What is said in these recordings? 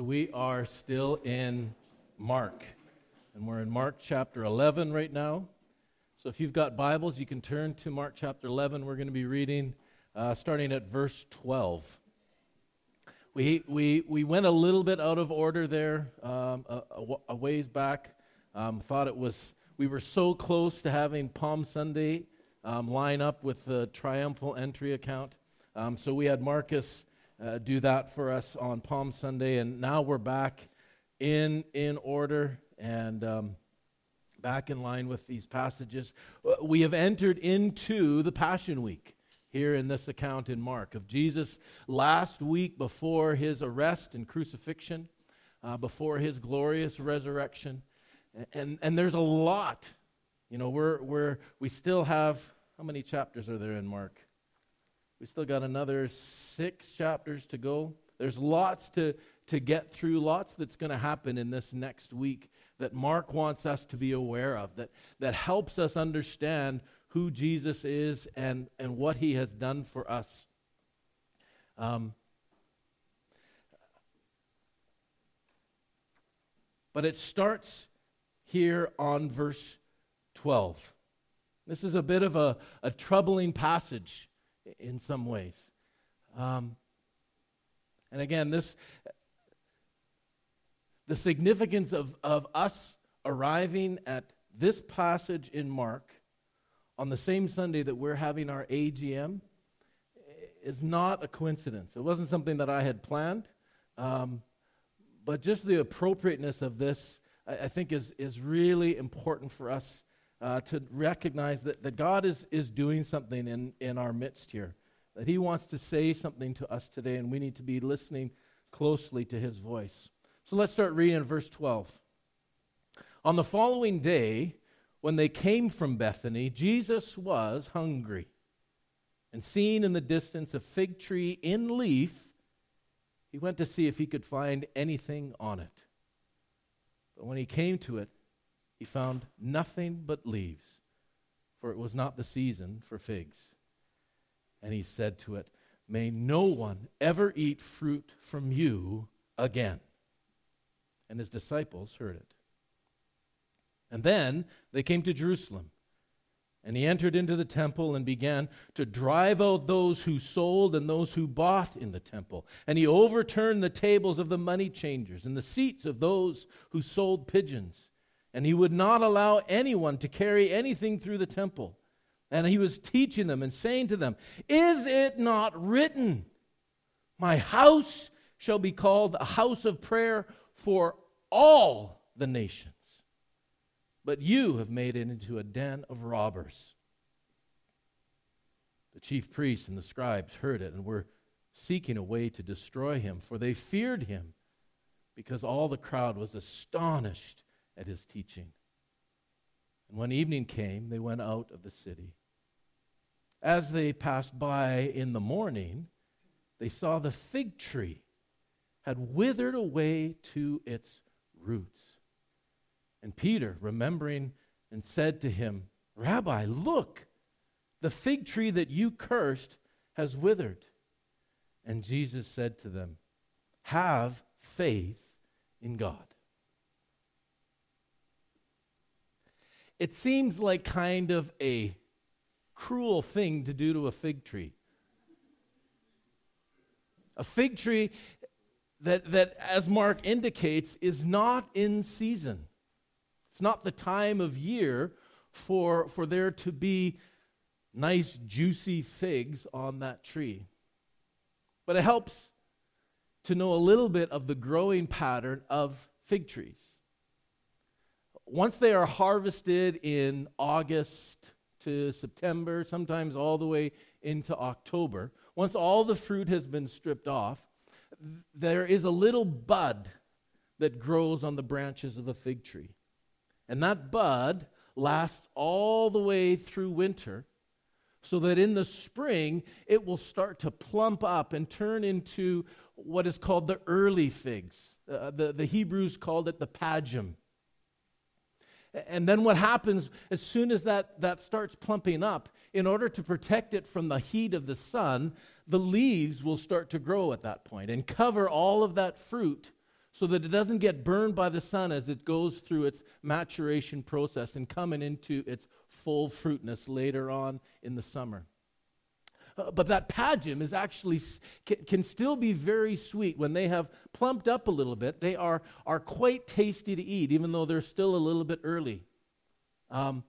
So we are still in Mark, and we're in Mark chapter 11 right now. So if you've got Bibles, you can turn to Mark chapter 11. We're going to be reading uh, starting at verse 12. We, we, we went a little bit out of order there um, a, a, ways back. Um, thought it was, we were so close to having Palm Sunday um, line up with the triumphal entry account. Um, so we had Marcus uh, do that for us on Palm Sunday, and now we're back in in order and um, back in line with these passages. Uh, we have entered into the Passion Week here in this account in Mark of Jesus last week before his arrest and crucifixion, uh, before his glorious resurrection, and, and and there's a lot. You know, we're we're we still have how many chapters are there in Mark? We still got another six chapters to go. There's lots to, to get through, lots that's going to happen in this next week that Mark wants us to be aware of, that, that helps us understand who Jesus is and, and what he has done for us. Um, but it starts here on verse 12. This is a bit of a, a troubling passage in some ways. Um, and again, this the significance of, of us arriving at this passage in Mark on the same Sunday that we're having our AGM is not a coincidence. It wasn't something that I had planned, um, but just the appropriateness of this, I, I, think, is, is really important for us uh, to recognize that, that God is, is doing something in, in our midst here, that He wants to say something to us today, and we need to be listening closely to His voice. So let's start reading in verse 12. On the following day, when they came from Bethany, Jesus was hungry. And seeing in the distance a fig tree in leaf, he went to see if he could find anything on it. But when he came to it, he found nothing but leaves, for it was not the season for figs. And he said to it, May no one ever eat fruit from you again. And his disciples heard it. And then they came to Jerusalem. And he entered into the temple and began to drive out those who sold and those who bought in the temple. And he overturned the tables of the money changers and the seats of those who sold pigeons and he would not allow anyone to carry anything through the temple. And he was teaching them and saying to them, Is it not written, My house shall be called a house of prayer for all the nations? But you have made it into a den of robbers. The chief priests and the scribes heard it and were seeking a way to destroy him, for they feared him, because all the crowd was astonished at his teaching. And when evening came, they went out of the city. As they passed by in the morning, they saw the fig tree had withered away to its roots. And Peter, remembering, and said to him, Rabbi, look, the fig tree that you cursed has withered. And Jesus said to them, Have faith in God. It seems like kind of a cruel thing to do to a fig tree. A fig tree that, that, as Mark indicates, is not in season. It's not the time of year for, for there to be nice, juicy figs on that tree. But it helps to know a little bit of the growing pattern of fig trees once they are harvested in August to September, sometimes all the way into October, once all the fruit has been stripped off, there is a little bud that grows on the branches of a fig tree. And that bud lasts all the way through winter so that in the spring it will start to plump up and turn into what is called the early figs. Uh, the, the Hebrews called it the pagum. And then what happens as soon as that, that starts plumping up, in order to protect it from the heat of the sun, the leaves will start to grow at that point and cover all of that fruit so that it doesn't get burned by the sun as it goes through its maturation process and coming into its full fruitness later on in the summer. Uh, but that pagum is actually can, can, still be very sweet when they have plumped up a little bit. They are are quite tasty to eat, even though they're still a little bit early. Um,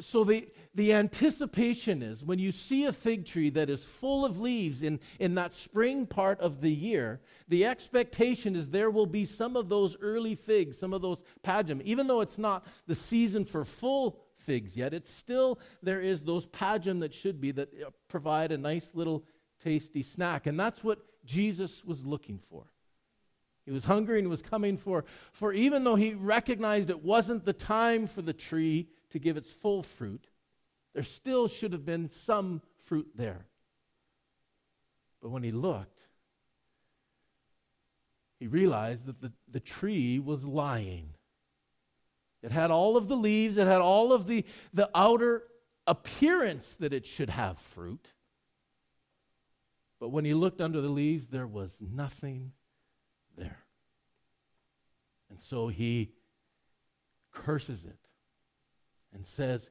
so the, the anticipation is when you see a fig tree that is full of leaves in, in that spring part of the year, the expectation is there will be some of those early figs, some of those pagum. Even though it's not the season for full figs yet, it's still, there is those pagum that should be that uh, provide a nice little tasty snack. And that's what Jesus was looking for. He was hungry and was coming for, for even though he recognized it wasn't the time for the tree to give its full fruit, there still should have been some fruit there. But when he looked, he realized that the, the tree was lying. It had all of the leaves, it had all of the, the outer appearance that it should have fruit. But when he looked under the leaves, there was nothing there. And so he curses it and says,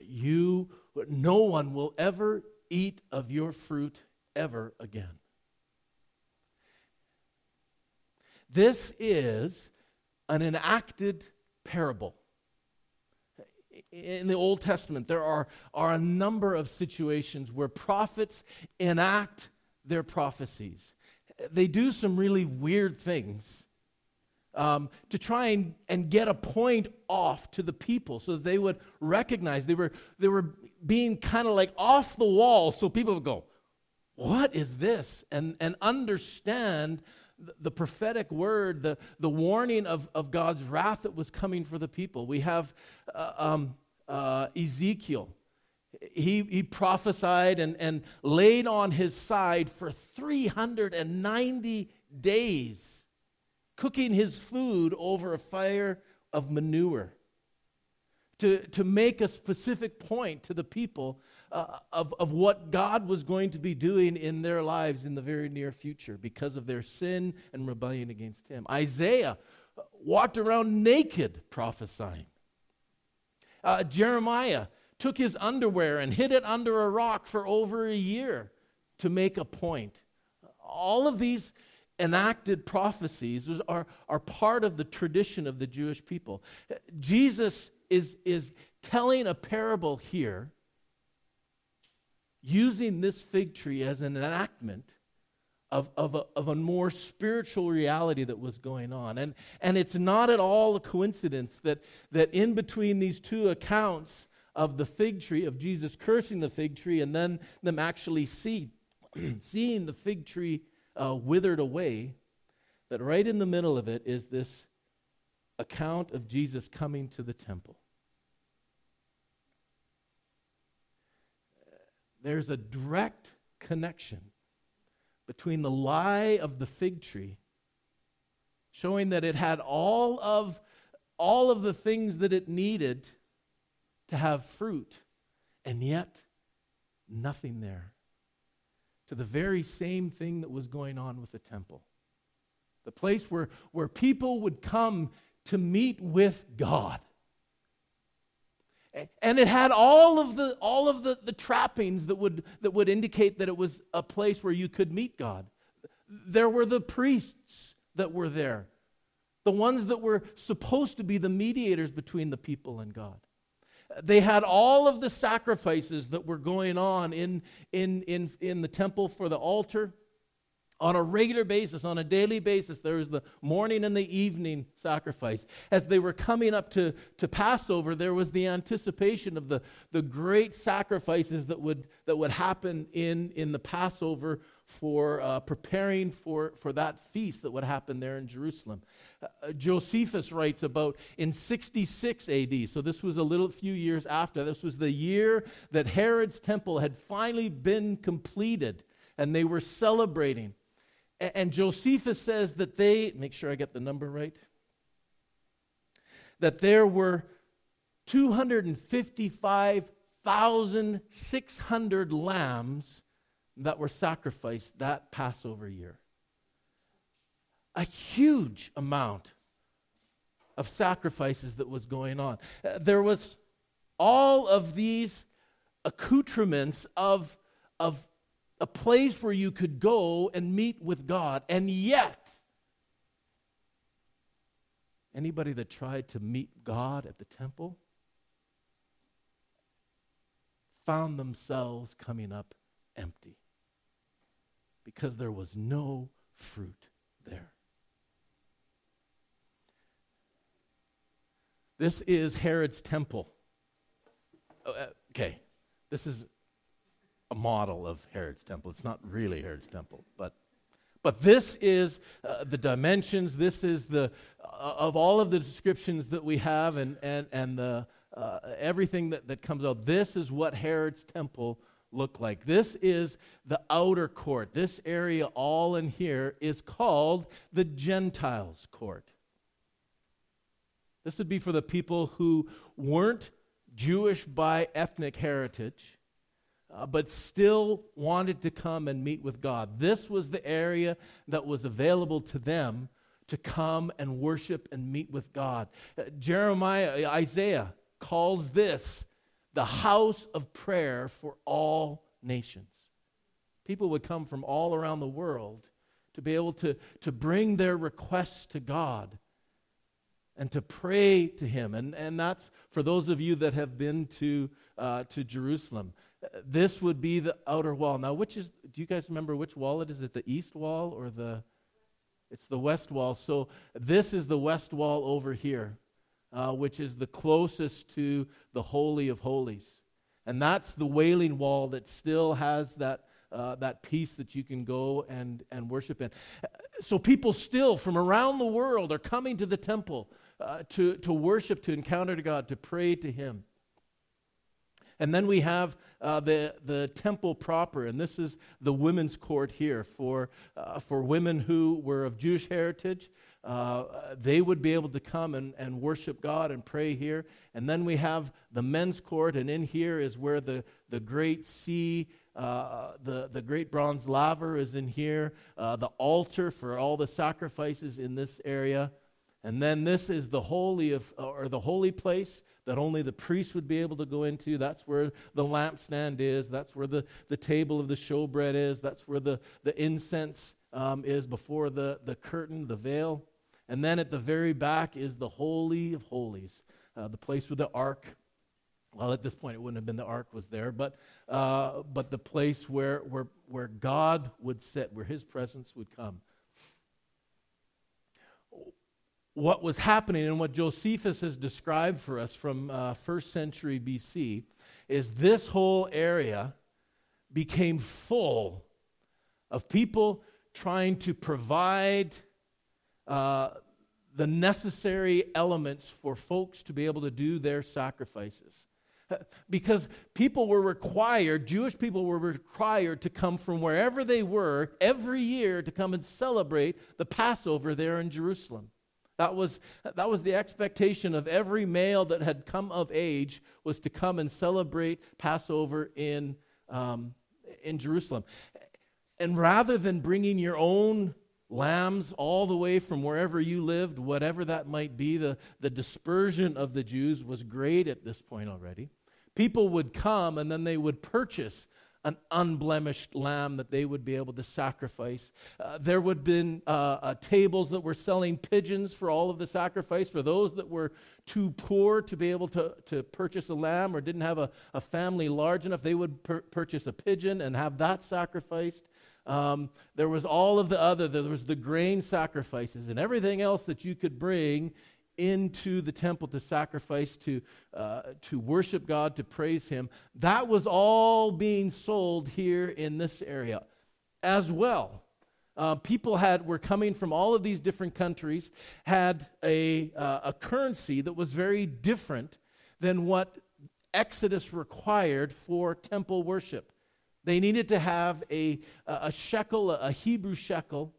You, no one will ever eat of your fruit ever again. This is an enacted parable. In the Old Testament, there are, are a number of situations where prophets enact their prophecies. They do some really weird things um, to try and, and get a point off to the people so that they would recognize they were, they were being kind of like off the wall so people would go, What is this? and, and understand the prophetic word, the, the warning of, of God's wrath that was coming for the people. We have uh, um, uh, Ezekiel. He, he prophesied and, and laid on his side for 390 days, cooking his food over a fire of manure to, to make a specific point to the people uh, of, of what God was going to be doing in their lives in the very near future because of their sin and rebellion against Him. Isaiah walked around naked prophesying. Uh, Jeremiah took his underwear and hid it under a rock for over a year to make a point. All of these enacted prophecies are, are part of the tradition of the Jewish people. Jesus is, is telling a parable here using this fig tree as an enactment of, of, a, of a more spiritual reality that was going on. And, and it's not at all a coincidence that, that in between these two accounts of the fig tree, of Jesus cursing the fig tree, and then them actually see, seeing the fig tree uh, withered away, that right in the middle of it is this account of Jesus coming to the temple. There's a direct connection between the lie of the fig tree, showing that it had all of, all of the things that it needed to have fruit, and yet nothing there, to the very same thing that was going on with the temple. The place where, where people would come to meet with God. And it had all of the, all of the, the trappings that would, that would indicate that it was a place where you could meet God. There were the priests that were there, the ones that were supposed to be the mediators between the people and God. They had all of the sacrifices that were going on in, in, in, in the temple for the altar on a regular basis, on a daily basis, there was the morning and the evening sacrifice. As they were coming up to, to Passover, there was the anticipation of the, the great sacrifices that would, that would happen in, in the Passover for uh, preparing for, for that feast that would happen there in Jerusalem. Uh, Josephus writes about in 66 AD, so this was a little few years after, this was the year that Herod's temple had finally been completed and they were celebrating. And Josephus says that they, make sure I get the number right, that there were 255,600 lambs that were sacrificed that Passover year. a huge amount of sacrifices that was going on. Uh, there was all of these accoutrements of, of a place where you could go and meet with God, and yet, anybody that tried to meet God at the temple found themselves coming up empty because there was no fruit there. This is Herod's temple. Oh, uh, okay, this is a model of Herod's temple. It's not really Herod's temple, but but this is uh, the dimensions. This is the uh, of all of the descriptions that we have, and and and the uh, everything that, that comes out. This is what Herod's temple looked like. This is the outer court. This area, all in here, is called the Gentiles' court. This would be for the people who weren't Jewish by ethnic heritage, uh, but still wanted to come and meet with God. This was the area that was available to them to come and worship and meet with God. Uh, Jeremiah, Isaiah calls this the house of prayer for all nations. People would come from all around the world to be able to, to bring their requests to God and to pray to Him. And, and that's for those of you that have been to, uh, to Jerusalem. This would be the outer wall. Now, which is, do you guys remember which wall it is? Is it the east wall or the, it's the west wall. So this is the west wall over here uh, which is the closest to the Holy of Holies. And that's the wailing wall that still has that, uh, that piece that you can go and, and worship in. So people still from around the world are coming to the temple uh, to, to worship, to encounter God, to pray to Him. And then we have uh, the, the temple proper, and this is the women's court here for, uh, for women who were of Jewish heritage uh, they would be able to come and, and worship God and pray here. And then we have the men's court, and in here is where the, the great sea, uh, the, the great bronze laver is in here, uh, the altar for all the sacrifices in this area. And then this is the holy of, or the holy place that only the priest would be able to go into. That's where the lampstand is. That's where the, the table of the showbread is. That's where the, the incense um, is before the, the curtain, the veil. And then at the very back is the Holy of Holies, uh, the place where the ark, well, at this point it wouldn't have been the ark was there, but, uh, but the place where, where, where God would sit, where his presence would come. What was happening and what Josephus has described for us from uh, first century BC is this whole area became full of people trying to provide uh, the necessary elements for folks to be able to do their sacrifices. Because people were required, Jewish people were required to come from wherever they were every year to come and celebrate the Passover there in Jerusalem. That was, that was the expectation of every male that had come of age was to come and celebrate Passover in, um, in Jerusalem. And rather than bringing your own lambs all the way from wherever you lived, whatever that might be. The, the dispersion of the Jews was great at this point already. People would come and then they would purchase an unblemished lamb that they would be able to sacrifice. Uh, there would have been uh, uh, tables that were selling pigeons for all of the sacrifice. For those that were too poor to be able to, to purchase a lamb or didn't have a, a family large enough, they would purchase a pigeon and have that sacrificed. Um, there was all of the other, there was the grain sacrifices and everything else that you could bring into the temple to sacrifice, to, uh, to worship God, to praise Him. That was all being sold here in this area as well. Uh, people had were coming from all of these different countries, had a, uh, a currency that was very different than what Exodus required for temple worship. They needed to have a, a shekel, a Hebrew shekel,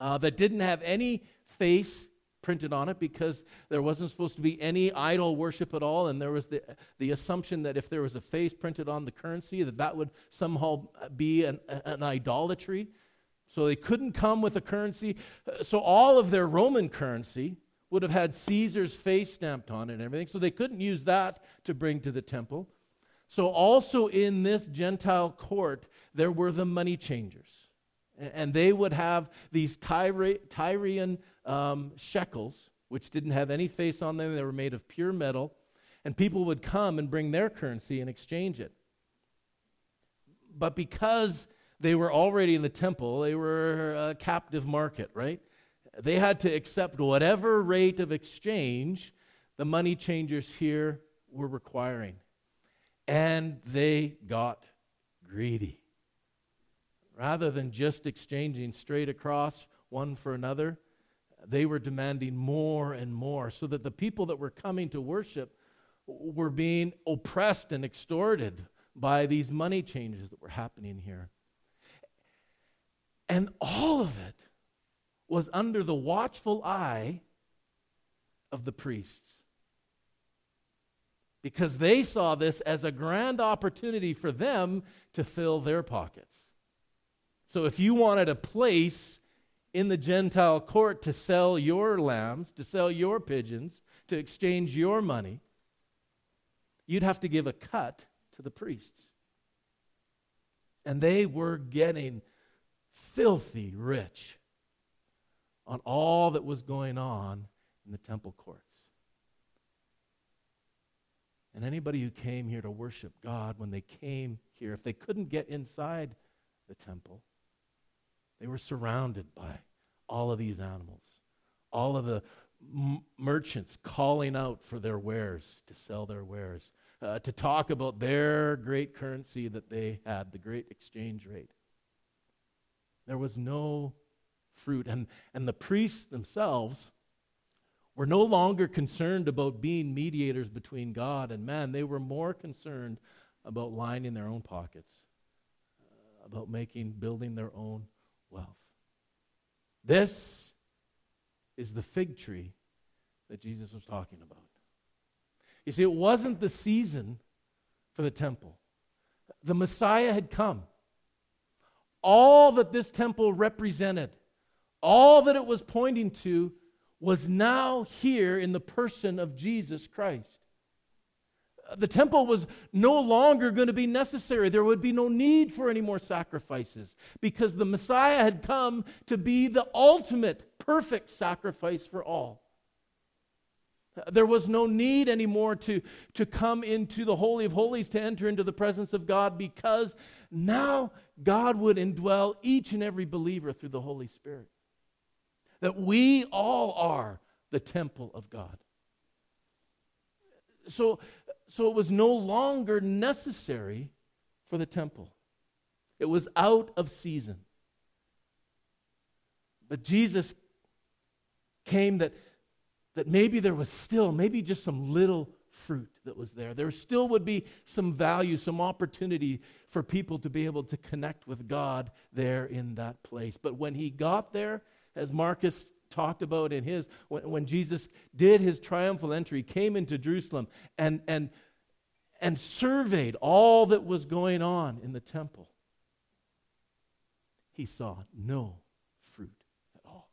uh, that didn't have any face printed on it because there wasn't supposed to be any idol worship at all. And there was the, the assumption that if there was a face printed on the currency, that that would somehow be an, an idolatry. So they couldn't come with a currency. So all of their Roman currency would have had Caesar's face stamped on it and everything. So they couldn't use that to bring to the temple. So also in this Gentile court, there were the money changers. And they would have these Tyrian um, shekels, which didn't have any face on them. They were made of pure metal. And people would come and bring their currency and exchange it. But because they were already in the temple, they were a captive market, right? They had to accept whatever rate of exchange the money changers here were requiring. And they got greedy. Rather than just exchanging straight across one for another, they were demanding more and more so that the people that were coming to worship were being oppressed and extorted by these money changes that were happening here. And all of it was under the watchful eye of the priests. Because they saw this as a grand opportunity for them to fill their pockets. So if you wanted a place in the Gentile court to sell your lambs, to sell your pigeons, to exchange your money, you'd have to give a cut to the priests. And they were getting filthy rich on all that was going on in the temple courts. And anybody who came here to worship God, when they came here, if they couldn't get inside the temple, they were surrounded by all of these animals, all of the m- merchants calling out for their wares to sell their wares, uh, to talk about their great currency that they had, the great exchange rate. There was no fruit. And, and the priests themselves were no longer concerned about being mediators between God and man. They were more concerned about lining their own pockets, uh, about making, building their own wealth. This is the fig tree that Jesus was talking about. You see, it wasn't the season for the temple. The Messiah had come all that this temple represented, all that it was pointing to, was now here in the person of Jesus Christ. The temple was no longer going to be necessary. There would be no need for any more sacrifices because the Messiah had come to be the ultimate, perfect sacrifice for all. There was no need anymore to, to come into the Holy of Holies to enter into the presence of God because now God would indwell each and every believer through the Holy Spirit. That we all are the temple of God. So, so it was no longer necessary for the temple, it was out of season. But Jesus came that, that maybe there was still, maybe just some little fruit that was there. There still would be some value, some opportunity for people to be able to connect with God there in that place. But when he got there, as Marcus talked about in his, when, when Jesus did his triumphal entry, came into Jerusalem and, and, and surveyed all that was going on in the temple, he saw no fruit at all.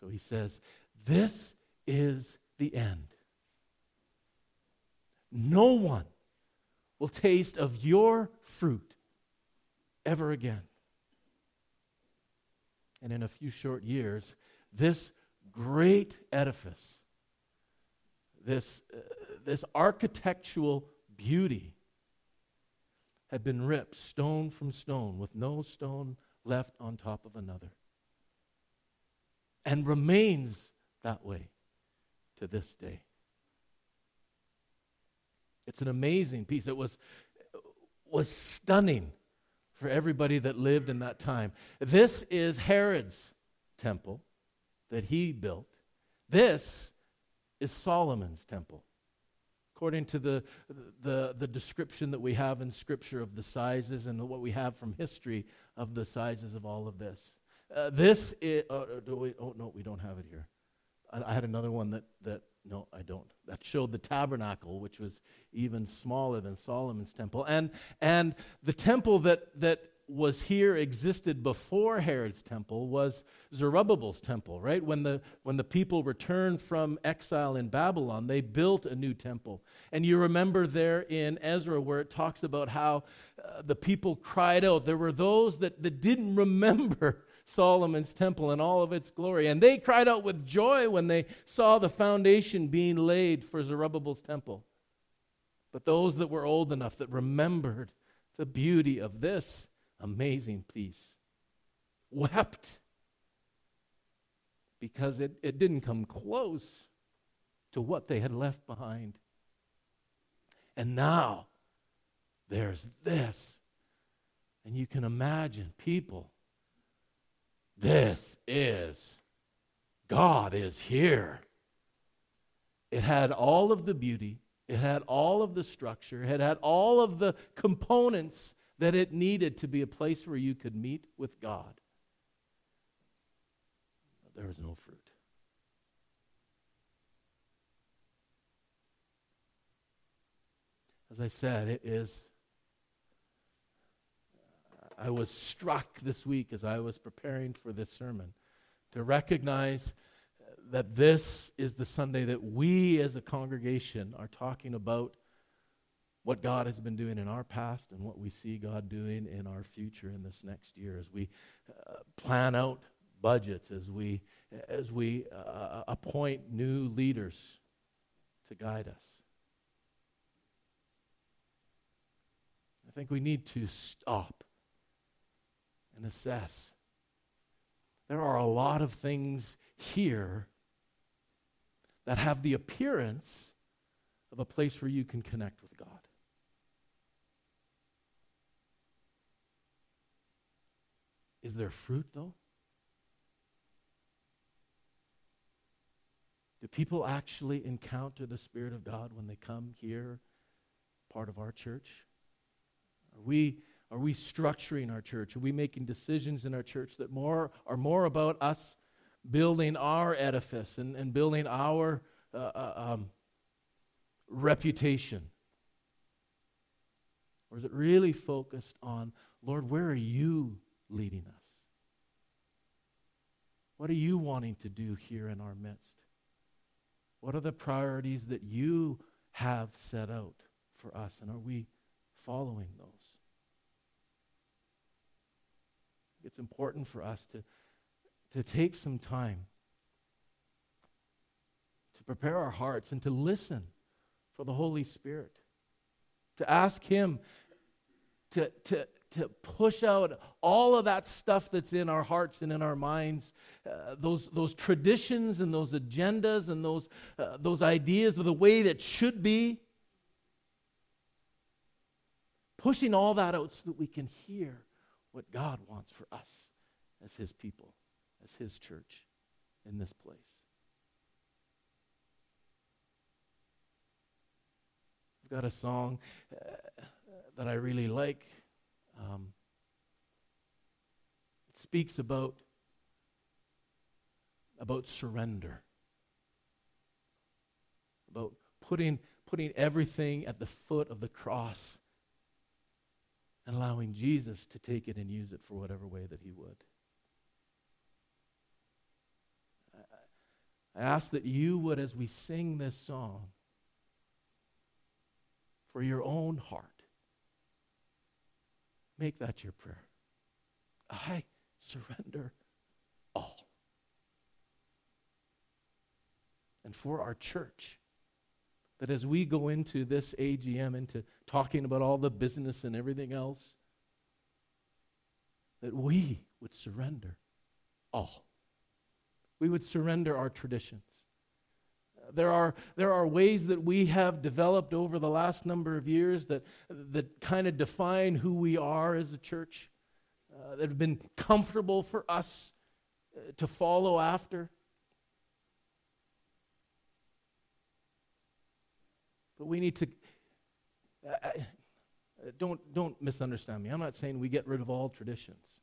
So he says, This is the end. No one will taste of your fruit ever again. And in a few short years, this great edifice, this, uh, this architectural beauty, had been ripped stone from stone with no stone left on top of another. And remains that way to this day. It's an amazing piece. It was, was stunning for everybody that lived in that time. This is Herod's temple that he built. This is Solomon's temple. According to the, the, the description that we have in Scripture of the sizes and what we have from history of the sizes of all of this. Uh, this is, uh, we, oh no, we don't have it here. I, I had another one that, that no, I don't. That showed the tabernacle, which was even smaller than Solomon's temple. And, and the temple that, that was here existed before Herod's temple was Zerubbabel's temple, right? When the, when the people returned from exile in Babylon, they built a new temple. And you remember there in Ezra where it talks about how uh, the people cried out. There were those that, that didn't remember Solomon's temple and all of its glory. And they cried out with joy when they saw the foundation being laid for Zerubbabel's temple. But those that were old enough that remembered the beauty of this amazing piece wept because it, it didn't come close to what they had left behind. And now there's this. And you can imagine people this is, God is here. It had all of the beauty, it had all of the structure, it had all of the components that it needed to be a place where you could meet with God. But there was no fruit. As I said, it is I was struck this week as I was preparing for this sermon to recognize that this is the Sunday that we as a congregation are talking about what God has been doing in our past and what we see God doing in our future in this next year as we uh, plan out budgets, as we, as we uh, appoint new leaders to guide us. I think we need to stop and assess. There are a lot of things here that have the appearance of a place where you can connect with God. Is there fruit, though? Do people actually encounter the Spirit of God when they come here, part of our church? Are we are we structuring our church? Are we making decisions in our church that more are more about us building our edifice and, and building our uh, uh, um, reputation? Or is it really focused on, Lord, where are you leading us? What are you wanting to do here in our midst? What are the priorities that you have set out for us? And are we following those? It's important for us to, to take some time to prepare our hearts and to listen for the Holy Spirit, to ask Him to, to, to push out all of that stuff that's in our hearts and in our minds, uh, those, those traditions and those agendas and those, uh, those ideas of the way that should be. Pushing all that out so that we can hear what God wants for us as His people, as His church in this place. I've got a song uh, that I really like. Um, it speaks about about surrender, about putting putting everything at the foot of the cross and allowing Jesus to take it and use it for whatever way that he would. I ask that you would, as we sing this song, for your own heart, make that your prayer. I surrender all. And for our church, that as we go into this AGM, into talking about all the business and everything else, that we would surrender all. We would surrender our traditions. There are, there are ways that we have developed over the last number of years that, that kind of define who we are as a church, uh, that have been comfortable for us uh, to follow after. But we need to. Uh, don't, don't misunderstand me. I'm not saying we get rid of all traditions.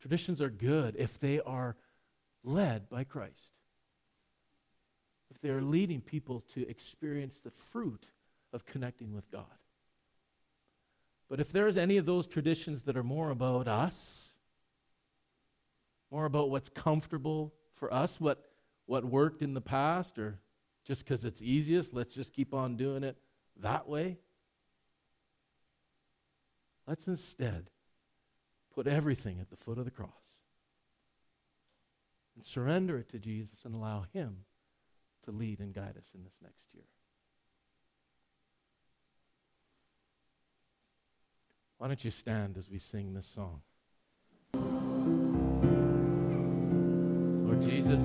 Traditions are good if they are led by Christ, if they are leading people to experience the fruit of connecting with God. But if there's any of those traditions that are more about us, more about what's comfortable for us, what, what worked in the past, or just because it's easiest, let's just keep on doing it that way. Let's instead put everything at the foot of the cross and surrender it to Jesus and allow Him to lead and guide us in this next year. Why don't you stand as we sing this song? Lord Jesus,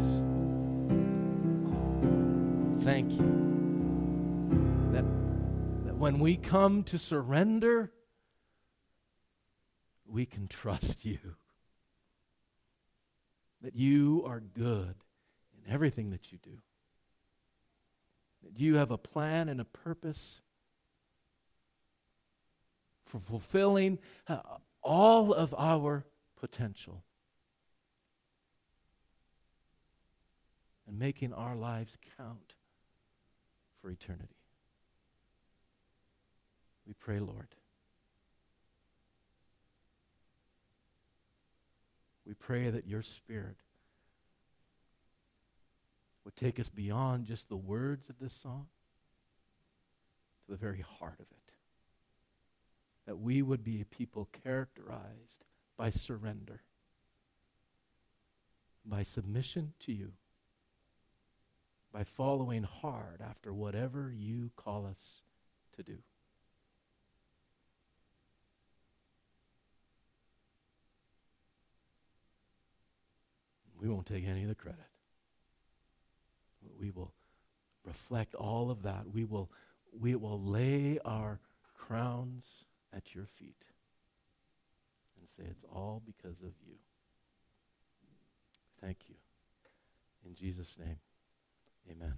thank you that, that when we come to surrender, we can trust you. That you are good in everything that you do. That you have a plan and a purpose for fulfilling uh, all of our potential and making our lives count for eternity. We pray, Lord. We pray that your Spirit would take us beyond just the words of this song to the very heart of it. That we would be a people characterized by surrender, by submission to you, by following hard after whatever you call us to do. We won't take any of the credit. We will reflect all of that. We will, we will lay our crowns at your feet and say it's all because of you. Thank you. In Jesus' name, amen.